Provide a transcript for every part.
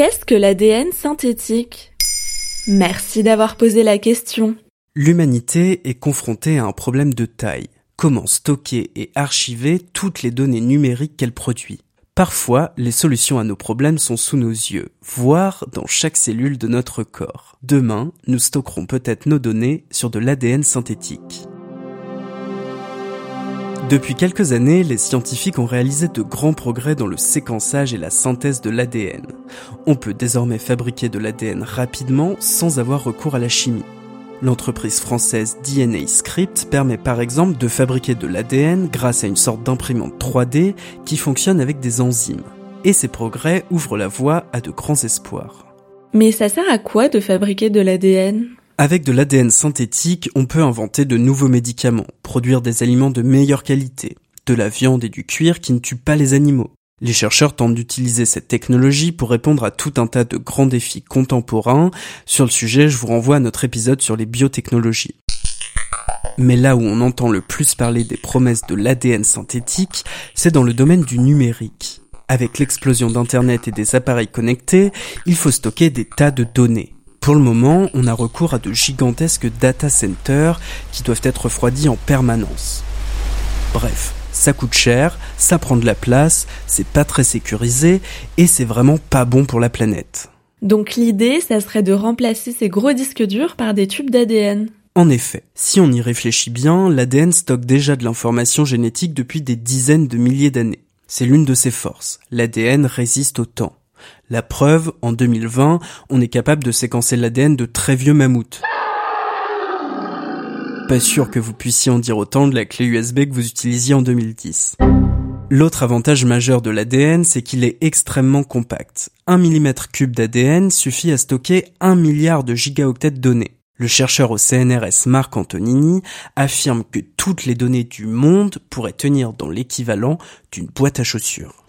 Qu'est-ce que l'ADN synthétique? Merci d'avoir posé la question. L'humanité est confrontée à un problème de taille. Comment stocker et archiver toutes les données numériques qu'elle produit? Parfois, les solutions à nos problèmes sont sous nos yeux, voire dans chaque cellule de notre corps. Demain, nous stockerons peut-être nos données sur de l'ADN synthétique. Depuis quelques années, les scientifiques ont réalisé de grands progrès dans le séquençage et la synthèse de l'ADN. On peut désormais fabriquer de l'ADN rapidement sans avoir recours à la chimie. L'entreprise française DNA Script permet par exemple de fabriquer de l'ADN grâce à une sorte d'imprimante 3D qui fonctionne avec des enzymes. Et ces progrès ouvrent la voie à de grands espoirs. Mais ça sert à quoi de fabriquer de l'ADN avec de l'ADN synthétique, on peut inventer de nouveaux médicaments, produire des aliments de meilleure qualité, de la viande et du cuir qui ne tuent pas les animaux. Les chercheurs tentent d'utiliser cette technologie pour répondre à tout un tas de grands défis contemporains. Sur le sujet, je vous renvoie à notre épisode sur les biotechnologies. Mais là où on entend le plus parler des promesses de l'ADN synthétique, c'est dans le domaine du numérique. Avec l'explosion d'Internet et des appareils connectés, il faut stocker des tas de données. Pour le moment, on a recours à de gigantesques data centers qui doivent être refroidis en permanence. Bref, ça coûte cher, ça prend de la place, c'est pas très sécurisé et c'est vraiment pas bon pour la planète. Donc l'idée, ça serait de remplacer ces gros disques durs par des tubes d'ADN. En effet, si on y réfléchit bien, l'ADN stocke déjà de l'information génétique depuis des dizaines de milliers d'années. C'est l'une de ses forces. L'ADN résiste au temps. La preuve, en 2020, on est capable de séquencer l'ADN de très vieux mammouths. Pas sûr que vous puissiez en dire autant de la clé USB que vous utilisiez en 2010. L'autre avantage majeur de l'ADN, c'est qu'il est extrêmement compact. 1 mm cube d'ADN suffit à stocker 1 milliard de gigaoctets de données. Le chercheur au CNRS Marc Antonini affirme que toutes les données du monde pourraient tenir dans l'équivalent d'une boîte à chaussures.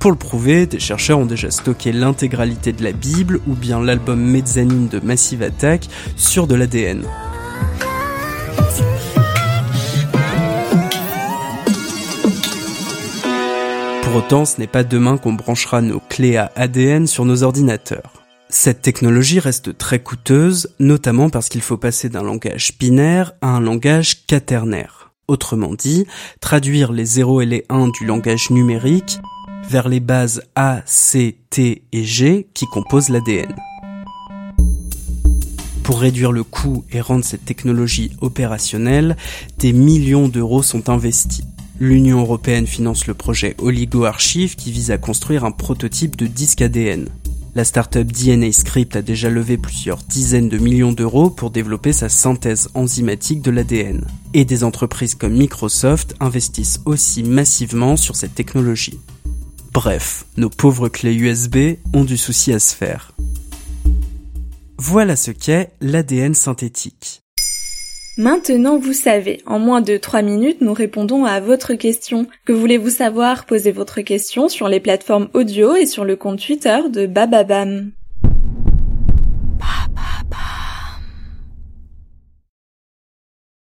Pour le prouver, des chercheurs ont déjà stocké l'intégralité de la Bible ou bien l'album Mezzanine de Massive Attack sur de l'ADN. Pour autant, ce n'est pas demain qu'on branchera nos clés à ADN sur nos ordinateurs. Cette technologie reste très coûteuse, notamment parce qu'il faut passer d'un langage binaire à un langage quaternaire. Autrement dit, traduire les 0 et les 1 du langage numérique vers les bases A, C, T et G qui composent l'ADN. Pour réduire le coût et rendre cette technologie opérationnelle, des millions d'euros sont investis. L'Union européenne finance le projet OligoArchive qui vise à construire un prototype de disque ADN. La startup DNA Script a déjà levé plusieurs dizaines de millions d'euros pour développer sa synthèse enzymatique de l'ADN. Et des entreprises comme Microsoft investissent aussi massivement sur cette technologie. Bref, nos pauvres clés USB ont du souci à se faire. Voilà ce qu'est l'ADN synthétique. Maintenant, vous savez, en moins de 3 minutes, nous répondons à votre question. Que voulez-vous savoir? Posez votre question sur les plateformes audio et sur le compte Twitter de Bababam.